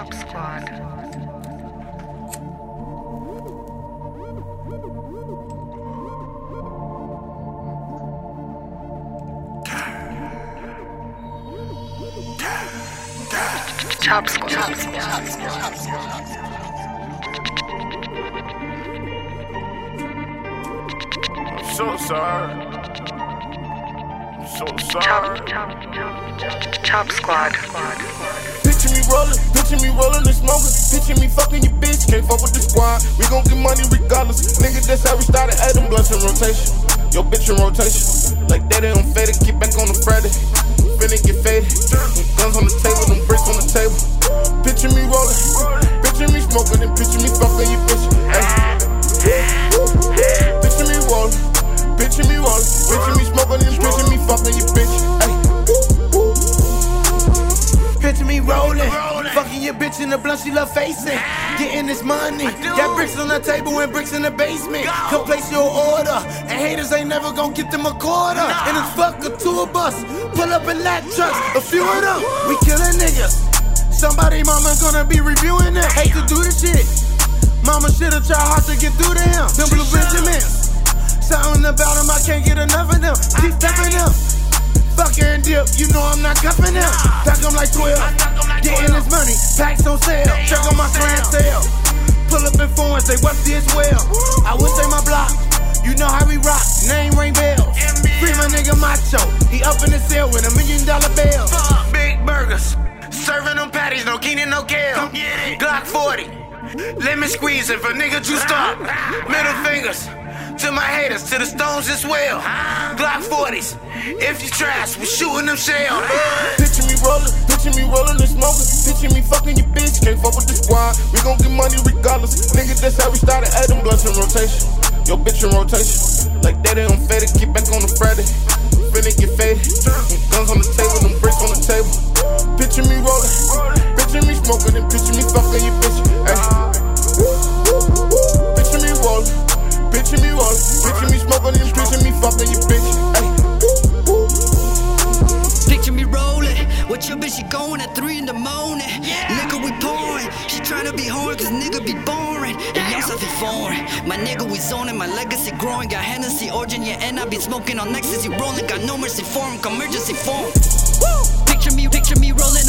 Chop Squad. Chop Squad. I'm so sorry. I'm so Chop, sorry. chop, chop, chop Squad. Picture Picture me fucking your bitch, can't fuck with the squad. We gon' get money regardless. Nigga, that's how we started. Adam blunts in rotation. Yo, bitch in rotation. Like that, I'm faded. Get back on the Friday. Finna get faded. Me rolling, fucking your bitch in the blunt she love facing. Getting this money, got bricks on the table and bricks in the basement. Come place your order, and haters ain't never gonna get them a quarter. And it's fuck a tour bus, pull up in that trucks, a few of them. We killing niggas. Somebody mama gonna be reviewing it. Hate to do this shit. Mama should've tried hard to get through to him. Them blue Benjamins. Something about him, I can't get enough of them. Keep stepping them. Fucking dip, you know I'm not cuffing them. Pack them like 12. Clientele. Pull up in foreign, say, what's this well? I would say my block. You know how we rock, name ring bells. Free my nigga Macho, he up in the cell with a million dollar bill. Big burgers, serving them patties, no Keenan, no Kale. Glock 40, let me squeeze if a nigga juiced stop. Middle fingers. To my haters, to the stones as well. Glock 40s. If you trash, we shooting them shells. Picture me rolling, picture me rolling squad. We gon' get money regardless. Nigga, that's how we started. Add them blunts in rotation. Yo, bitch in rotation. Like that, I'm faded. Get back on the Friday. Finna get faded. Guns on the table, them bricks on the table. Picture me rolling, picture me smoking, and picture me fucking your bitch. Ay. Picture me rolling, picture me rolling, picture me smoking, and picture me fucking your Bitch, she going at 3 in the morning. Nigga, we pouring. She tryna be horny, cause nigga be boring. And stuff is foreign. My nigga, we zoning. My legacy growing. Got Hennessy, Origin, yeah, and I be smoking on ecstasy rolling. Got no mercy for him, emergency form. Woo! Picture me, picture me rolling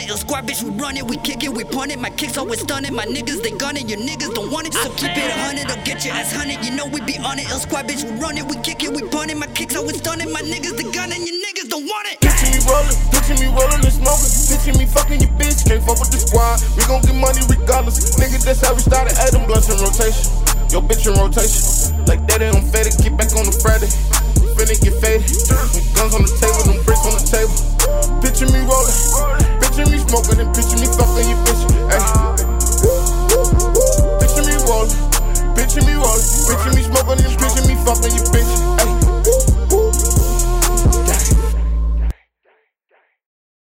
it. Ill squad bitch, we run it. We kick it, we punt it. My kicks always stunning. My niggas, they gun it. Your niggas don't want it. So keep it a hundred or get your ass hunted. You know we be on it. Ill squad bitch, we run it. We kick it, we punt it. My kicks always stunning. My niggas, they gun it. Your niggas don't want it. Picture me rolling, picture me rolling and smoking. Picture me fucking your bitch, can't fuck with the squad. We gon' get money regardless. Nigga, that's how we started. Adam blunts in rotation. Yo, bitch in rotation. Like that, I'm faded. Get back on the Friday. Finna get smoking, and picture me